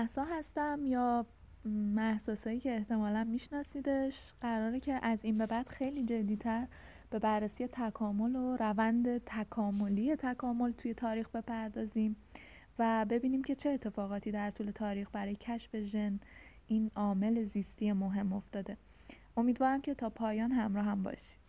محسا هستم یا محساسایی که احتمالا میشناسیدش قراره که از این به بعد خیلی جدیتر به بررسی تکامل و روند تکاملی تکامل توی تاریخ بپردازیم و ببینیم که چه اتفاقاتی در طول تاریخ برای کشف ژن این عامل زیستی مهم افتاده. امیدوارم که تا پایان همراه هم باشید.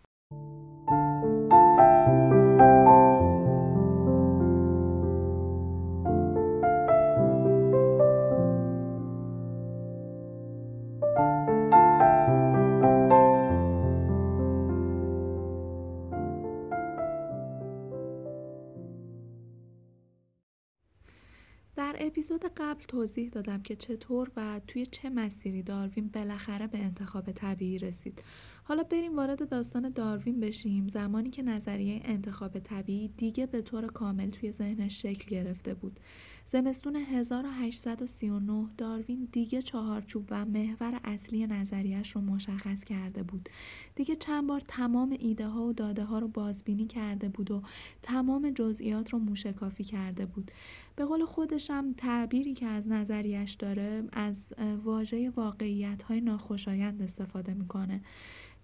اپیزود قبل توضیح دادم که چطور و توی چه مسیری داروین بالاخره به انتخاب طبیعی رسید. حالا بریم وارد داستان داروین بشیم زمانی که نظریه انتخاب طبیعی دیگه به طور کامل توی ذهنش شکل گرفته بود. زمستون 1839 داروین دیگه چهارچوب و محور اصلی نظریش رو مشخص کرده بود. دیگه چند بار تمام ایده ها و داده ها رو بازبینی کرده بود و تمام جزئیات رو موشکافی کرده بود. به قول خودشم تعبیری که از نظریش داره از واژه واقعیت های ناخوشایند استفاده می‌کنه.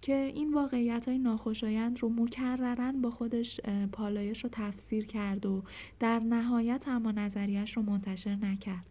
که این واقعیت های ناخوشایند رو مکررن با خودش پالایش رو تفسیر کرد و در نهایت اما نظریش رو منتشر نکرد.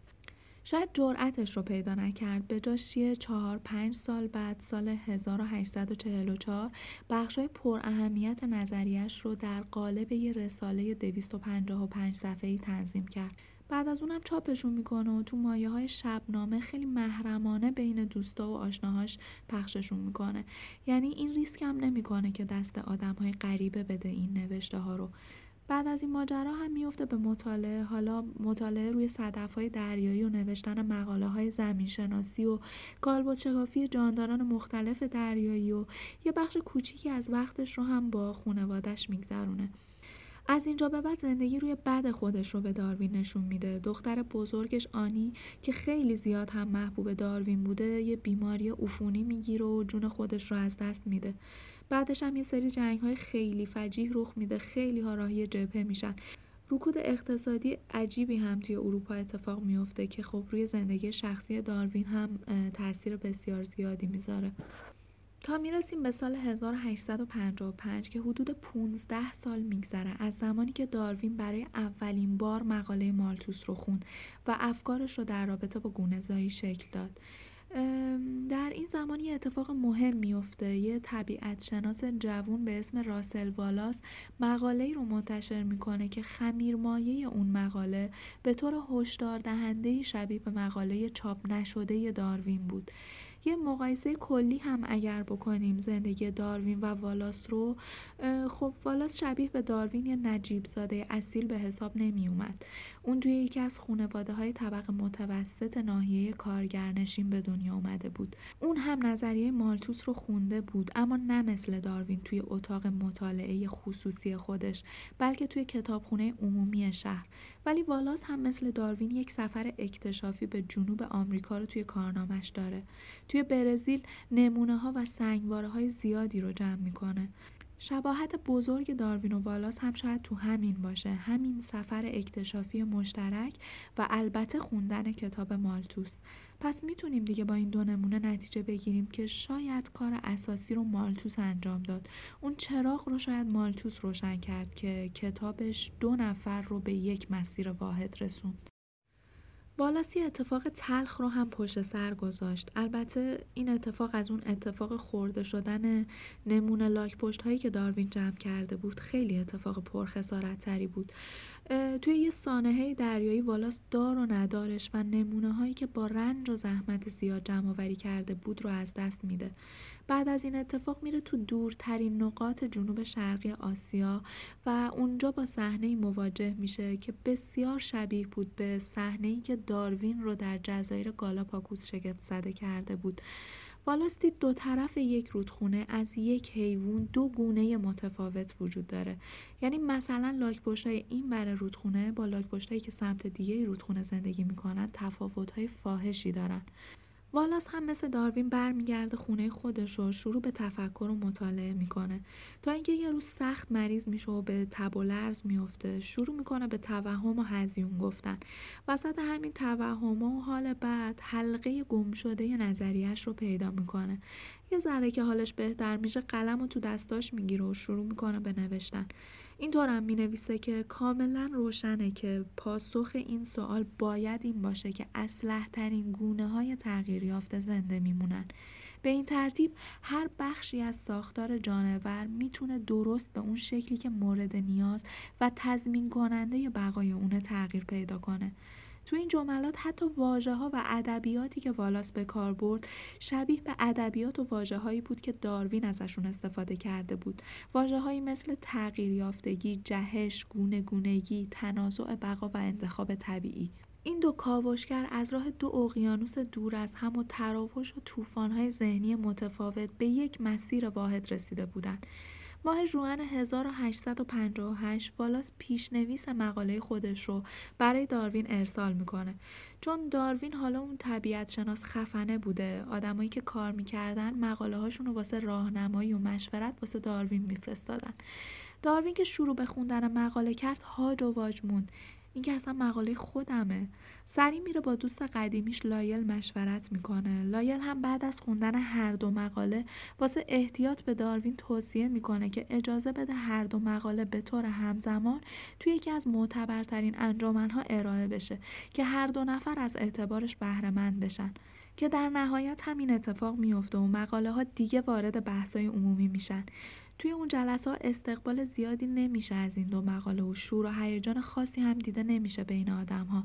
شاید جرأتش رو پیدا نکرد به جاش یه چهار پنج سال بعد سال 1844 بخشای پر اهمیت نظریش رو در قالب یه رساله 255 صفحه‌ای تنظیم کرد. بعد از اونم چاپشون می‌کنه و تو مایه های شبنامه خیلی محرمانه بین دوستا و آشناهاش پخششون می‌کنه. یعنی این ریسک هم نمی‌کنه که دست آدم های غریبه بده این نوشته ها رو. بعد از این ماجرا هم میفته به مطالعه حالا مطالعه روی صدف های دریایی و نوشتن مقاله های زمین شناسی و کالبد شکافی جانداران مختلف دریایی و یه بخش کوچیکی از وقتش رو هم با خونوادش میگذرونه. از اینجا به بعد زندگی روی بد خودش رو به داروین نشون میده. دختر بزرگش آنی که خیلی زیاد هم محبوب داروین بوده یه بیماری عفونی می‌گیره و جون خودش رو از دست میده. بعدش هم یه سری جنگ های خیلی فجیح رخ میده. خیلی ها راهی جبهه میشن. رکود اقتصادی عجیبی هم توی اروپا اتفاق میفته که خب روی زندگی شخصی داروین هم تاثیر بسیار زیادی می‌ذاره. تا می‌رسیم به سال 1855 که حدود 15 سال میگذره از زمانی که داروین برای اولین بار مقاله مالتوس رو خوند و افکارش رو در رابطه با گونه‌زایی شکل داد. در این زمان یه اتفاق مهم میفته یه طبیعت شناس جوون به اسم راسل والاس مقاله رو منتشر می‌کنه که خمیرمایه اون مقاله به طور هشدار دهنده شبیه به مقاله چاپ نشده داروین بود یه مقایسه کلی هم اگر بکنیم زندگی داروین و والاس رو خب والاس شبیه به داروین یه نجیب زاده اصیل به حساب نمی اومد اون توی یکی از خانواده های طبق متوسط ناحیه کارگرنشین به دنیا اومده بود. اون هم نظریه مالتوس رو خونده بود اما نه مثل داروین توی اتاق مطالعه خصوصی خودش بلکه توی کتابخونه عمومی شهر. ولی والاس هم مثل داروین یک سفر اکتشافی به جنوب آمریکا رو توی کارنامش داره. توی برزیل نمونه ها و سنگواره های زیادی رو جمع می‌کنه. شباهت بزرگ داروین و والاس هم شاید تو همین باشه. همین سفر اکتشافی مشترک و البته خوندن کتاب مالتوس. پس می‌تونیم دیگه با این دو نمونه نتیجه بگیریم که شاید کار اساسی رو مالتوس انجام داد. اون چراغ رو شاید مالتوس روشن کرد که کتابش دو نفر رو به یک مسیر واحد رسوند. والاسی اتفاق تلخ رو هم پشت سر گذاشت. البته این اتفاق از اون اتفاق خورده شدن نمونه لاک پشت هایی که داروین جمع کرده بود خیلی اتفاق پرخسارت تری بود توی یه سانحه دریایی والاس دار و ندارش و نمونه هایی که با رنج و زحمت زیاد جمع آوری کرده بود رو از دست میده. بعد از این اتفاق میره تو دورترین نقاط جنوب شرقی آسیا و اونجا با صحنه مواجه میشه که بسیار شبیه بود به صحنه که داروین رو در جزایر گالاپاگوس شگفت زده کرده بود. والاستی دو طرف یک رودخونه از یک حیوان دو گونه متفاوت وجود داره. یعنی مثلا لاک های این بر رودخونه با لاک که سمت دیگه رودخونه زندگی می‌کنن تفاوت های فاحشی دارن. والاس هم مثل داروین برمیگرده خونه خودش رو شروع به تفکر و مطالعه می‌کنه. تا اینکه یه روز سخت مریض میشه و به تب و لرز میفته شروع می‌کنه به توهم و هزیون گفتن. وسط همین توهم و حال بعد حلقه گم شده نظریش رو پیدا می‌کنه. یه ذره که حالش بهتر میشه قلم رو تو دستاش می‌گیره و شروع می‌کنه به نوشتن. اینطورم می نویسه که کاملا روشنه که پاسخ این سوال باید این باشه که اسلح ترین گونه های تغییر یافته زنده میمونن. به این ترتیب هر بخشی از ساختار جانور می‌تونه درست به اون شکلی که مورد نیاز و تضمین کننده بقای اونه تغییر پیدا کنه. تو این جملات حتی واژه ها و ادبیاتی که والاس به کار برد شبیه به ادبیات و واژه هایی بود که داروین ازشون استفاده کرده بود. واژه هایی مثل تغییر یافتگی جهش گونه گونگی تنازع بقا و انتخاب طبیعی. این دو کاوشگر از راه دو اقیانوس دور از هم و تراوش و طوفان‌های ذهنی متفاوت به یک مسیر واحد رسیده بودند. ماه جوان 1858 والاس پیشنویس مقاله خودش رو برای داروین ارسال می‌کنه. چون داروین حالا اون طبیعت شناس خفنه بوده آدمایی که کار می‌کردن مقاله هاشون رو واسه راهنمایی و مشورت واسه داروین میفرستادن. داروین که شروع به خوندن مقاله کرد هاج و واج موند. این که اصلا مقاله خودمه. سری میره با دوست قدیمیش لایل مشورت می‌کنه. لایل هم بعد از خوندن هر دو مقاله واسه احتیاط به داروین توصیه می‌کنه که اجازه بده هر دو مقاله به طور همزمان توی یکی از معتبرترین انجمنها ارائه بشه که هر دو نفر از اعتبارش بهرهمند بشن. که در نهایت همین اتفاق میفته و مقاله ها دیگه وارد بحثای عمومی میشن. توی اون جلسه ها استقبال زیادی نمیشه از این دو مقاله و شور و هیجان خاصی هم دیده نمیشه بین آدم ها.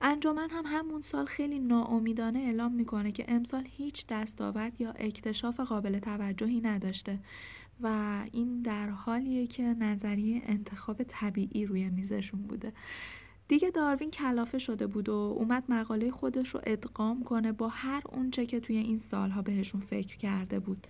انجمن هم همون سال خیلی ناامیدانه اعلام می‌کنه که امسال هیچ دستاورد یا اکتشاف قابل توجهی نداشته و این در حالیه که نظریه انتخاب طبیعی روی میزشون بوده دیگه داروین کلافه شده بود و اومد مقاله خودش رو ادغام کنه با هر اونچه که توی این سالها بهشون فکر کرده بود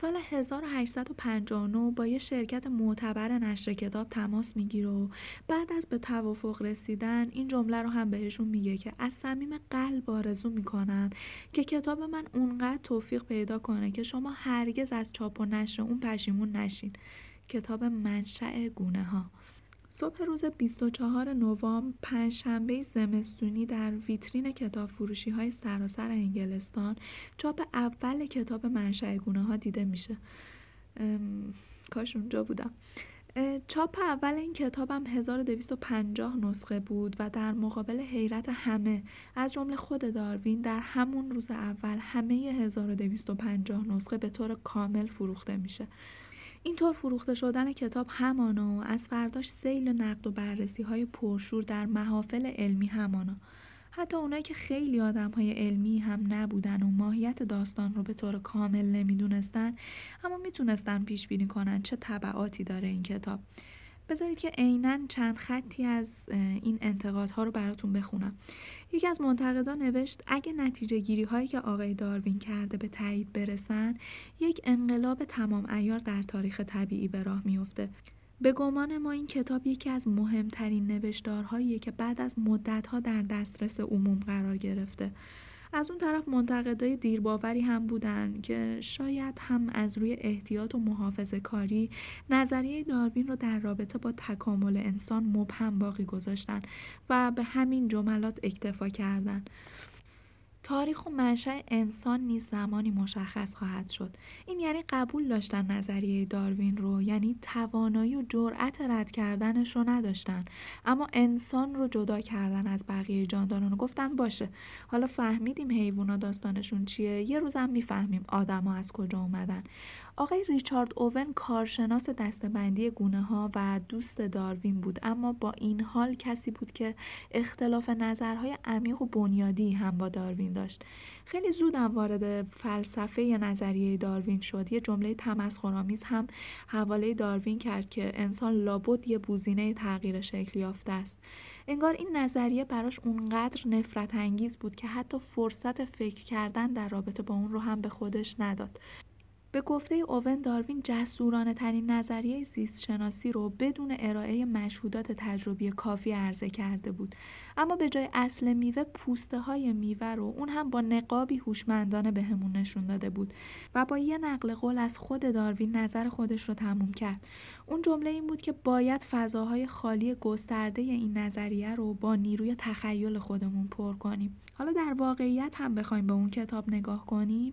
سال 1859 با یه شرکت معتبر نشر کتاب تماس می‌گیره و بعد از به توافق رسیدن این جمله رو هم بهشون میگه که از صمیم قلب آرزو می‌کنم که کتاب من اونقدر توفیق پیدا کنه که شما هرگز از چاپ و نشر اون پشیمون نشین. کتاب منشأ گونه ها صبح روز 24 نوامبر پنجشنبه زمستونی در ویترین کتاب فروشی های سراسر انگلستان چاپ اول کتاب منشأ گونه ها دیده میشه. کاش اونجا بودم. چاپ اول این کتابم 1250 نسخه بود و در مقابل حیرت همه از جمله خود داروین در همون روز اول همه 1250 نسخه به طور کامل فروخته میشه. اینطور فروخته شدن کتاب همانا و از فرداش سیل و نقد و بررسی های پرشور در محافل علمی همانا. حتی اونایی که خیلی آدم های علمی هم نبودن و ماهیت داستان رو به طور کامل نمی‌دونستن اما می‌تونستن پیش بینی کنن چه طبعاتی داره این کتاب. بذارید که عینا چند خطی از این انتقادها رو براتون بخونم. یکی از منتقدان نوشت اگه نتیجه گیری هایی که آقای داروین کرده به تایید برسن یک انقلاب تمام ایار در تاریخ طبیعی به راه میفته به گمان ما این کتاب یکی از مهمترین نوشتارهاییه که بعد از مدتها در دسترس عموم قرار گرفته. از اون طرف منتقدای دیرباوری هم بودن که شاید هم از روی احتیاط و محافظه کاری نظریه داروین رو در رابطه با تکامل انسان مبهم باقی گذاشتن و به همین جملات اکتفا کردن. تاریخ و منشأ انسان نیز زمانی مشخص خواهد شد. این یعنی قبول داشتن نظریه داروین رو یعنی توانایی و جرأت رد کردنش رو نداشتن. اما انسان رو جدا کردن از بقیه جانداران. گفتن باشه حالا فهمیدیم حیوونا داستانشون چیه. یه روزم می‌فهمیم آدما از کجا اومدن. آقای ریچارد اوون کارشناس دستبندی گونه ها و دوست داروین بود اما با این حال کسی بود که اختلاف نظرهای عمیق و بنیادی هم با داروین داشت. خیلی زودم وارد فلسفه نظریه داروین شد. یه جمله تمسخرآمیز هم حواله داروین کرد که انسان لابد یه بوزینه تغییر شکل یافته است. انگار این نظریه براش اونقدر نفرت انگیز بود که حتی فرصت فکر کردن در رابطه با اون رو هم به خودش نداد. به گفته اوون داروین جسورانه ترین نظریه زیست شناسی رو بدون ارائه مشهودات تجربی کافی عرضه کرده بود. اما به جای اصل میوه پوسته های میوه رو اون هم با نقابی هوشمندانه بهمون نشون داده بود و با یه نقل قول از خود داروین نظر خودش رو تموم کرد. اون جمله این بود که باید فضاهای خالی گسترده این نظریه رو با نیروی تخیل خودمون پر کنیم. حالا در واقعیت هم بخوایم به اون کتاب نگاه کنیم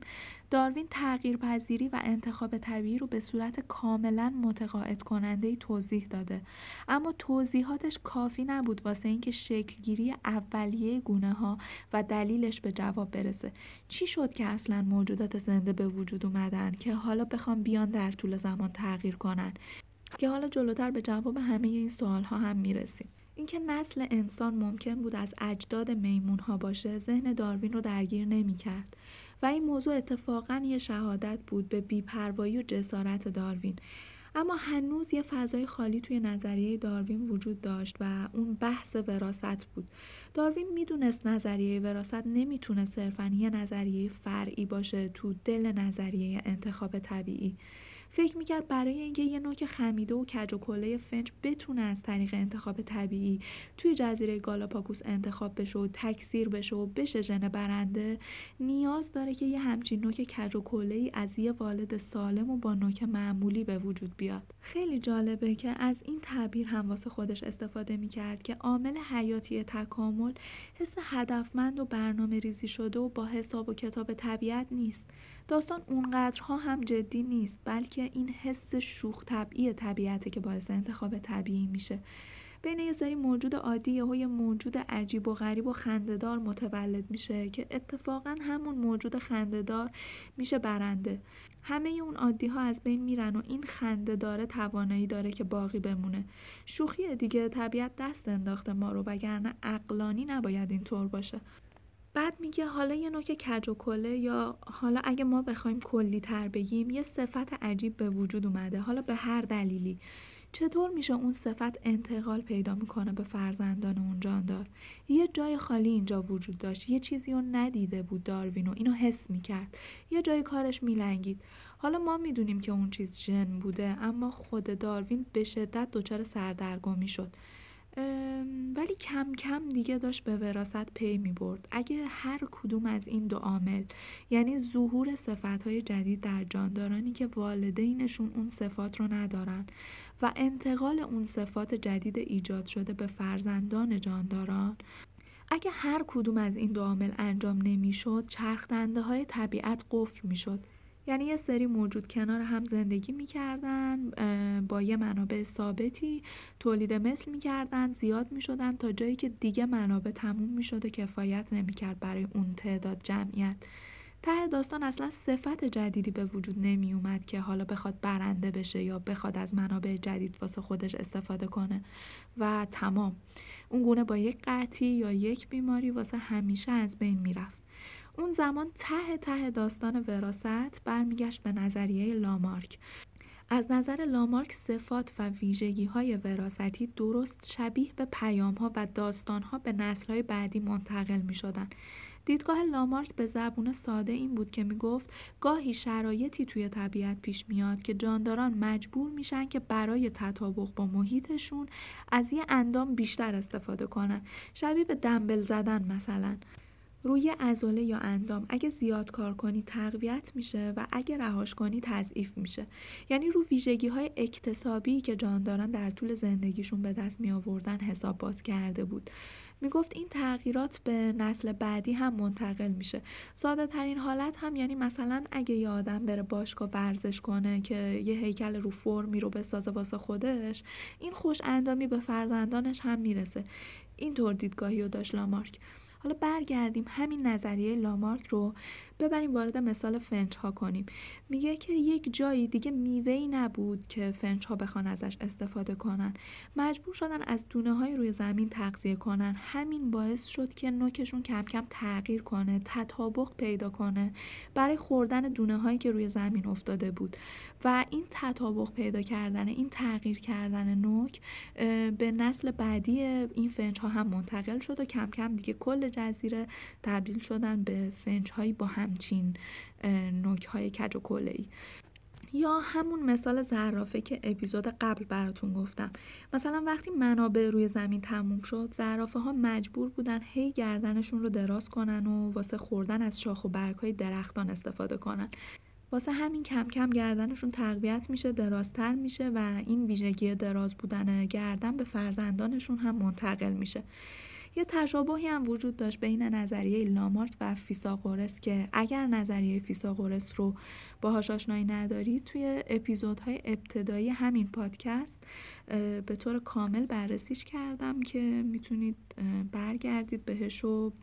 داروین تغییر پذیری و انتخاب طبیعی رو به صورت کاملا متقاعد کننده توضیح داده. اما توضیحاتش کافی نبود واسه اینکه شکلگیری اولیه گونه ها و دلیلش به جواب برسه. چی شد که اصلا موجودات زنده به وجود اومدن که حالا بخوام بیان در طول زمان تغییر کنن؟ که حالا جلوتر به جواب همه این سوال ها هم می‌رسیم. اینکه نسل انسان ممکن بود از اجداد میمون ها باشه ذهن داروین رو درگیر نمی کرد و این موضوع اتفاقا یه شهادت بود به بیپروایی و جسارت داروین. اما هنوز یه فضای خالی توی نظریه داروین وجود داشت و اون بحث وراست بود. داروین می‌دونست نظریه وراست نمی‌تونه صرفا یه نظریه فرعی باشه تو دل نظریه انتخاب طبیعی. فکر می‌کرد برای اینکه یه نوک خمیده و کج و کله فنج بتونه از طریق انتخاب طبیعی توی جزیره گالاپاگوس انتخاب بشه و تکثیر بشه و بشه ژن برنده نیاز داره که یه همچین نوک کج و کله ای از یه والد سالم و با نوک معمولی به وجود بیاد. خیلی جالبه که از این تعبیر هم واسه خودش استفاده می‌کرد که عامل حیاتی تکامل حس هدفمند و برنامه ریزی شده و با حساب و کتاب طبیعت نیست. داستان اونقدرها هم جدی نیست بلکه این حس شوخ طبعی طبیعته که باعث انتخاب طبیعی میشه. بین یه سری موجود عادی یه موجود عجیب و غریب و خندهدار متولد میشه که اتفاقا همون موجود خندهدار میشه برنده. همه اون عادی ها از بین میرن و این خنده داره توانایی داره که باقی بمونه. شوخی دیگه طبیعت دست انداخته ما رو وگرنه اقلانی نباید اینطور باشه. بعد میگه حالا یه نوک کج و کله یا حالا اگه ما بخوایم کلی تر بگیم یه صفت عجیب به وجود اومده. حالا به هر دلیلی. چطور میشه اون صفت انتقال پیدا می‌کنه به فرزندان اون جاندار؟ یه جای خالی اینجا وجود داشت. یه چیزی رو ندیده بود داروین و اینو حس می‌کرد. یه جای کارش میلنگید. حالا ما می‌دونیم که اون چیز جن بوده اما خود داروین به شدت دچار سردرگمی شد. ولی کم کم دیگه داشت به وراست پی می برد. اگه هر کدوم از این دو عامل یعنی ظهور صفت های جدید در جاندارانی که والدینشون اون صفات رو ندارن و انتقال اون صفات جدید ایجاد شده به فرزندان جانداران اگه هر کدوم از این دو عامل انجام نمی‌شد چرخدنده های طبیعت قفل می‌شد یعنی یه سری موجود کنار هم زندگی می‌کردن با یه منابع ثابتی تولید مثل می‌کردن زیاد می‌شدن تا جایی که دیگه منابع تموم می‌شد و کفایت نمی‌کرد برای اون تعداد جمعیت. ته داستان اصلا صفت جدیدی به وجود نمی اومد که حالا بخواد برنده بشه یا بخواد از منابع جدید واسه خودش استفاده کنه. و تمام. اون گونه با یک قطعی یا یک بیماری واسه همیشه از بین می‌رفت. اون زمان ته ته داستان وراست برمیگشت به نظریه لامارک. از نظر لامارک صفات و ویژگی های وراستی درست شبیه به پیام ها و داستان ها به نسل های بعدی منتقل می شدن. دیدگاه لامارک به زبون ساده این بود که می گفت گاهی شرایطی توی طبیعت پیش میاد که جانداران مجبور میشن که برای تطابق با محیطشون از یه اندام بیشتر استفاده کنن. شبیه به دنبل زدن مثلا. روی عضله یا اندام اگه زیاد کار کنی تقویت میشه و اگه رهاش کنی تضعیف میشه. یعنی رو ویژگی های اکتسابی که جانداران در طول زندگیشون به دست می آوردن حساب باز کرده بود. می‌گفت این تغییرات به نسل بعدی هم منتقل میشه. ساده ترین حالت هم یعنی مثلا اگه یه آدم بره باشگاه ورزش کنه که یه هیکل رو فرمی رو بسازه واسه خودش این خوش اندامی به فرزندانش هم می‌رسه. اینطور دیدگاهی رو داشت لامارک. حالا برگردیم همین نظریه لامارک رو. ببریم وارد مثال فنچ ها کنیم. میگه که یک جایی دیگه میوهی نبود که فنچ ها بخوان ازش استفاده کنن. مجبور شدن از دونه های روی زمین تغذیه کنن. همین باعث شد که نوکشون کم کم تغییر کنه تطابق پیدا کنه برای خوردن دونه هایی که روی زمین افتاده بود. و این تطابق پیدا کردن این تغییر کردن نوک به نسل بعدی این فنچ ها هم منتقل شد و کم کم دیگه کل جزیره تبدیل شدن به فنچ هایی با همچین نوک های کج و ای. یا همون مثال زرافه که اپیزود قبل براتون گفتم. مثلا وقتی منابع روی زمین تموم شد زرافه ها مجبور بودن هی گردنشون رو دراز کنن و واسه خوردن از شاخ و برگ های درختان استفاده کنن. واسه همین کم کم گردنشون تقویت میشه درازتر میشه و این ویژگی دراز بودن گردن به فرزندانشون هم منتقل میشه. یه تشابهی هم وجود داشت بین نظریه لامارک و فیساغورس که اگر نظریه فیساغورس رو باهاش آشنایی ندارید توی اپیزودهای ابتدایی همین پادکست به طور کامل بررسیش کردم که می‌تونید برگردید بهش و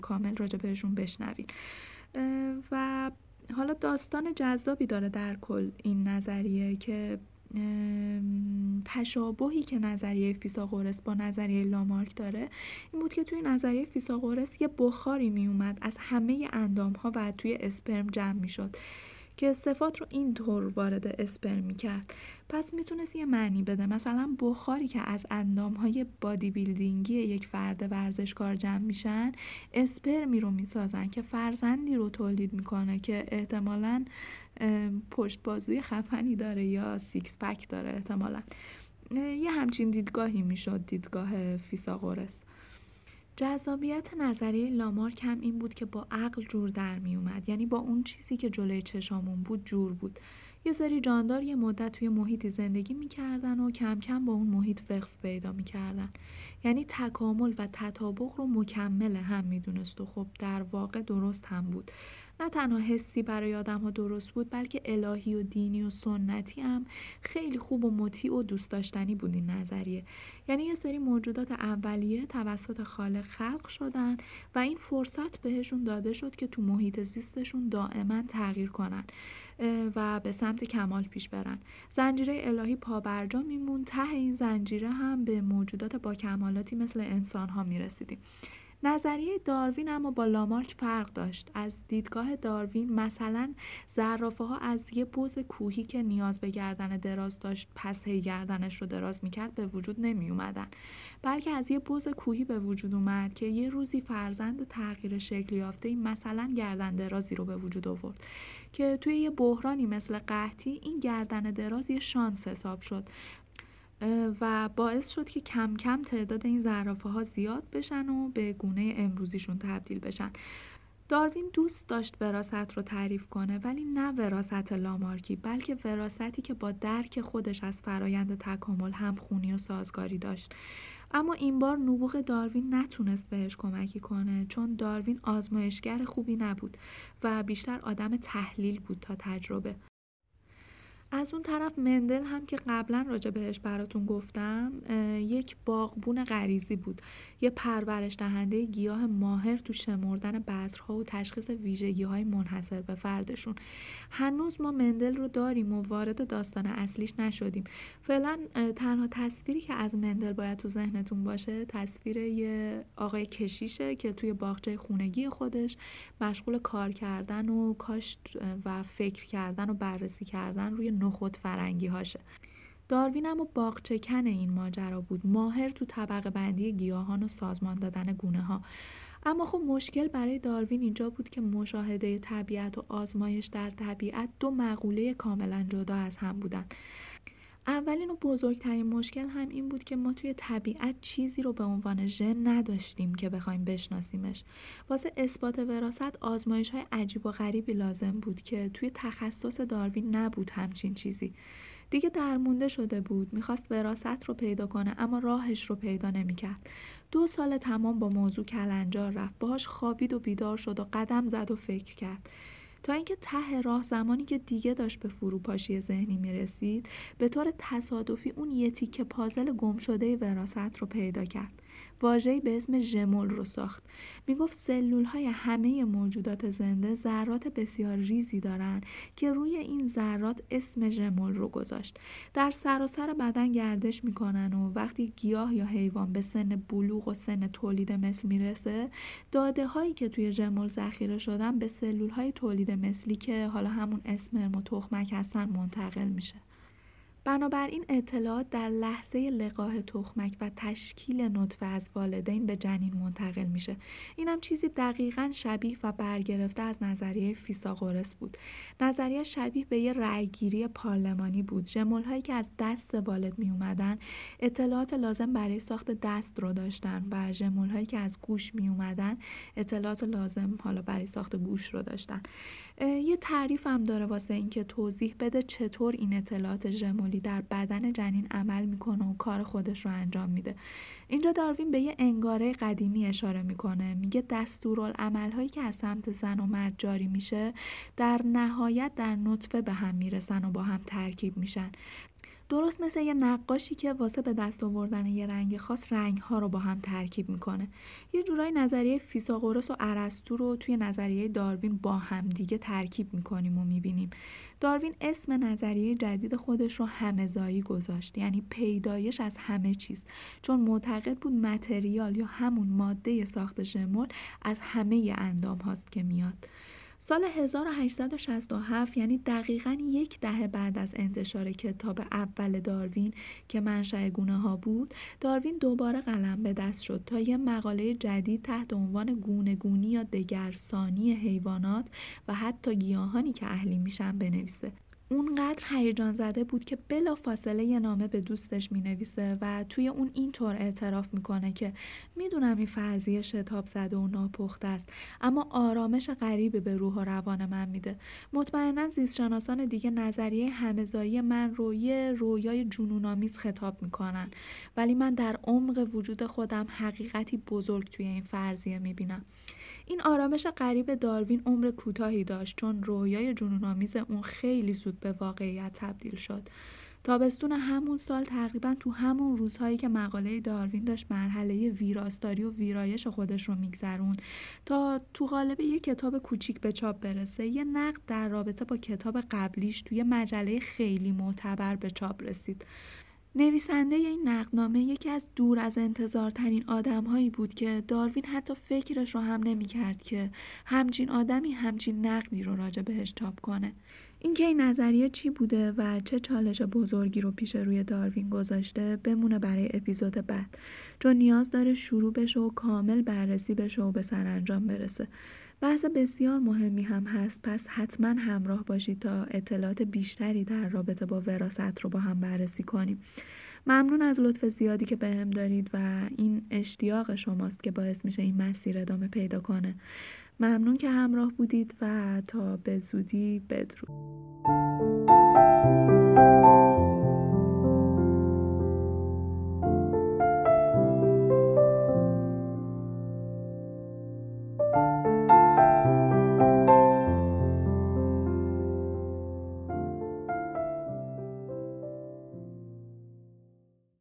کامل راجع بهشون بشنوید. و حالا داستان جذابی داره در کل این نظریه که تشابهی که نظریه فیثاغورس با نظریه لامارک داره این بود که توی نظریه فیثاغورس یه بخاری می اومد از همه اندام ها و توی اسپرم جمع می شد که صفات رو اینطور وارد اسپرم می کرد پس می‌تونست یه معنی بده. مثلا بخاری که از اندام های body building ی یک فرد ورزشکار جمع میشن اسپرمی رو می‌سازن که فرزندی رو تولید می‌کنه که احتمالا پشت بازوی خفنی داره یا six pack داره احتمالا. یه همچین دیدگاهی می‌شد دیدگاه فیثاغورس جذابیت نظریه لامارک هم این بود که با عقل جور در می اومد. یعنی با اون چیزی که جلوی چشامون بود جور بود. یه سری جاندار یه مدت توی محیطی زندگی می‌کردن و کم کم با اون محیط وفق پیدا می‌کردن یعنی تکامل و تطابق رو مکمل هم می‌دونست و خب در واقع درست هم بود. نه تنها حسی برای آدم ها درست بود بلکه الهی و دینی و سنتی هم خیلی خوب و مطیع و دوست داشتنی بود این نظریه. یعنی یه سری موجودات اولیه توسط خالق خلق شدن و این فرصت بهشون داده شد که تو محیط زیستشون دائما تغییر کنن و به سمت کمال پیش برن. زنجیره الهی پابرجا میمون ته این زنجیره هم به موجودات با کمالاتی مثل انسان ها می‌رسیدیم. نظریه داروین اما با لامارک فرق داشت. از دیدگاه داروین مثلا زرافه ها از یه بوز کوهی که نیاز به گردن دراز داشت پس هی گردنش رو دراز می‌کرد به وجود نمی اومدن بلکه از یه بوز کوهی به وجود اومد که یه روزی فرزند تغییر شکل یافته مثلا گردن درازی رو به وجود آورد. که توی یه بحرانی مثل قحطی این گردن دراز یه شانس حساب شد. و باعث شد که کم کم تعداد این زرافه ها زیاد بشن و به گونه امروزیشون تبدیل بشن. داروین دوست داشت وراست رو تعریف کنه ولی نه وراست لامارکی بلکه وراستی که با درک خودش از فرایند تکامل هم خونی و سازگاری داشت. اما این بار نبوغ داروین نتونست بهش کمکی کنه چون داروین آزمایشگر خوبی نبود و بیشتر آدم تحلیل بود تا تجربه. از اون طرف مندل هم که قبلا راجع بهش براتون گفتم یک باغبون غریزی بود. یه پرورش دهنده گیاه ماهر تو شمردن بذرها و تشخیص ویژگی های منحصر به فردشون. هنوز ما مندل رو داریم و وارد داستان اصلیش نشدیم. فعلا تنها تصویری که از مندل باید تو ذهنتون باشه تصویر یه آقای کشیشه که توی باغچه خونگی خودش مشغول کار کردن و کاشت و فکر کردن و بررسی کردن روی نخود فرنگی هاشه داروین اما باغچکن این ماجرا بود. ماهر تو طبقه بندی گیاهان و سازمان دادن گونه ها اما خب مشکل برای داروین اینجا بود که مشاهده طبیعت و آزمایش در طبیعت دو مقوله کاملا جدا از هم بودن. اولین و بزرگترین مشکل هم این بود که ما توی طبیعت چیزی رو به عنوان ژن نداشتیم که بخوایم بشناسیمش. واسه اثبات وراست آزمایش های عجیب و غریبی لازم بود که توی تخصص داروین نبود همچین چیزی. دیگه درمونده شده بود می‌خواست وراست رو پیدا کنه اما راهش رو پیدا نمی‌کرد. دو سال تمام با موضوع کلنجار رفت باهاش خوابید و بیدار شد و قدم زد و فکر کرد. تا اینکه ته راه زمانی که دیگه داشت به فروپاشی ذهنی می رسید به طور تصادفی اون یه تیکه پازل گم شده وراست رو پیدا کرد. واژه‌ای به اسم ژمول رو ساخت. می‌گفت سلول های همه موجودات زنده ذرات بسیار ریزی دارن که روی این ذرات اسم ژمول رو گذاشت. در سراسر سر بدن گردش می‌کنن و وقتی گیاه یا حیوان به سن بلوغ و سن تولید مثل می‌رسه داده هایی که توی ژمول ذخیره شدن به سلول های تولید مثلی که حالا همون اسمرم و تخمک هستن منتقل میشه. بنابراین اطلاعات در لحظه لقاه تخمک و تشکیل نطفه از والدین به جنین منتقل میشه. اینم چیزی دقیقا شبیه و برگرفته از نظریه فیساغورس بود. نظریه شبیه به یه رأیگیری پارلمانی بود. ژمول هایی که از دست والد می اومدن اطلاعات لازم برای ساخت دست رو داشتن و ژمول هایی که از گوش می اومدن اطلاعات لازم حالا برای ساخت گوش رو داشتن. یه تعریف هم داره واسه اینکه توضیح بده چطور این اطلاعات ژمولی در بدن جنین عمل می‌کنه و کار خودش رو انجام میده. اینجا داروین به یه انگاره قدیمی اشاره می‌کنه. میگه دستورالعمل هایی که از سمت زن و مرد جاری میشه در نهایت در نطفه به هم می‌رسن و با هم ترکیب میشن. درست مثل یه نقاشی که واسه به دست آوردن یه رنگ خاص رنگ ها رو با هم ترکیب می‌کنه. یه جورای نظریه فیساغورس و ارسطو رو توی نظریه داروین با هم دیگه ترکیب می‌کنیم و می‌بینیم. داروین اسم نظریه جدید خودش رو همزایی گذاشت یعنی پیدایش از همه چیز. چون معتقد بود متریال یا همون ماده ساخت ژمول از همه اندام هاست که میاد. سال 1867 یعنی دقیقا یک دهه بعد از انتشار کتاب اول داروین که منشأ گونه ها بود داروین دوباره قلم به دست شد تا یه مقاله جدید تحت عنوان گونه گونی یا دگرسانی حیوانات و حتی گیاهانی که اهلی میشن بنویسه. اونقدر هیجان زده بود که بلا فاصله یه نامه به دوستش می نویسه و توی اون اینطور اعتراف می‌کنه که می‌دونم این فرضیه شتاب زده و ناپخته است اما آرامش غریبی به روح و روان من میده. مطمئنا زیستشناسان دیگه نظریه همزایی من رو یه رویای جنونآمیز خطاب می‌کنن ولی من در عمق وجود خودم حقیقتی بزرگ توی این فرضیه می‌بینم. این آرامش غریب داروین عمر کوتاهی داشت چون رویای جنونآمیز اون خیلی زود به واقعیت تبدیل شد. تابستون همون سال تقریبا تو همون روزهایی که مقاله داروین داشت مرحله ویراستاری و ویرایش خودش رو میگذرون تا تو قالب یه کتاب کوچیک به چاپ برسه یه نقد در رابطه با کتاب قبلیش توی مجله خیلی معتبر به چاپ رسید. نویسنده این نقدنامه یکی از دور از انتظارترین آدمهایی بود که داروین حتی فکرش رو هم نمی‌کرد که همچین آدمی همچین نقدی رو راجع بهش چاپ کنه. اینکه این نظریه چی بوده و چه چالش بزرگی رو پیش روی داروین گذاشته بمونه برای اپیزود بعد. چون نیاز داره شروع بشه و کامل بررسی بشه و به سرانجام برسه. بحث بسیار مهمی هم هست پس حتما همراه باشید تا اطلاعات بیشتری در رابطه با وراست رو با هم بررسی کنیم. ممنون از لطف زیادی که بهم به دارید و این اشتیاق شماست که باعث میشه این مسیر ادامه پیدا کنه. ممنون که همراه بودید و تا به زودی بدرود.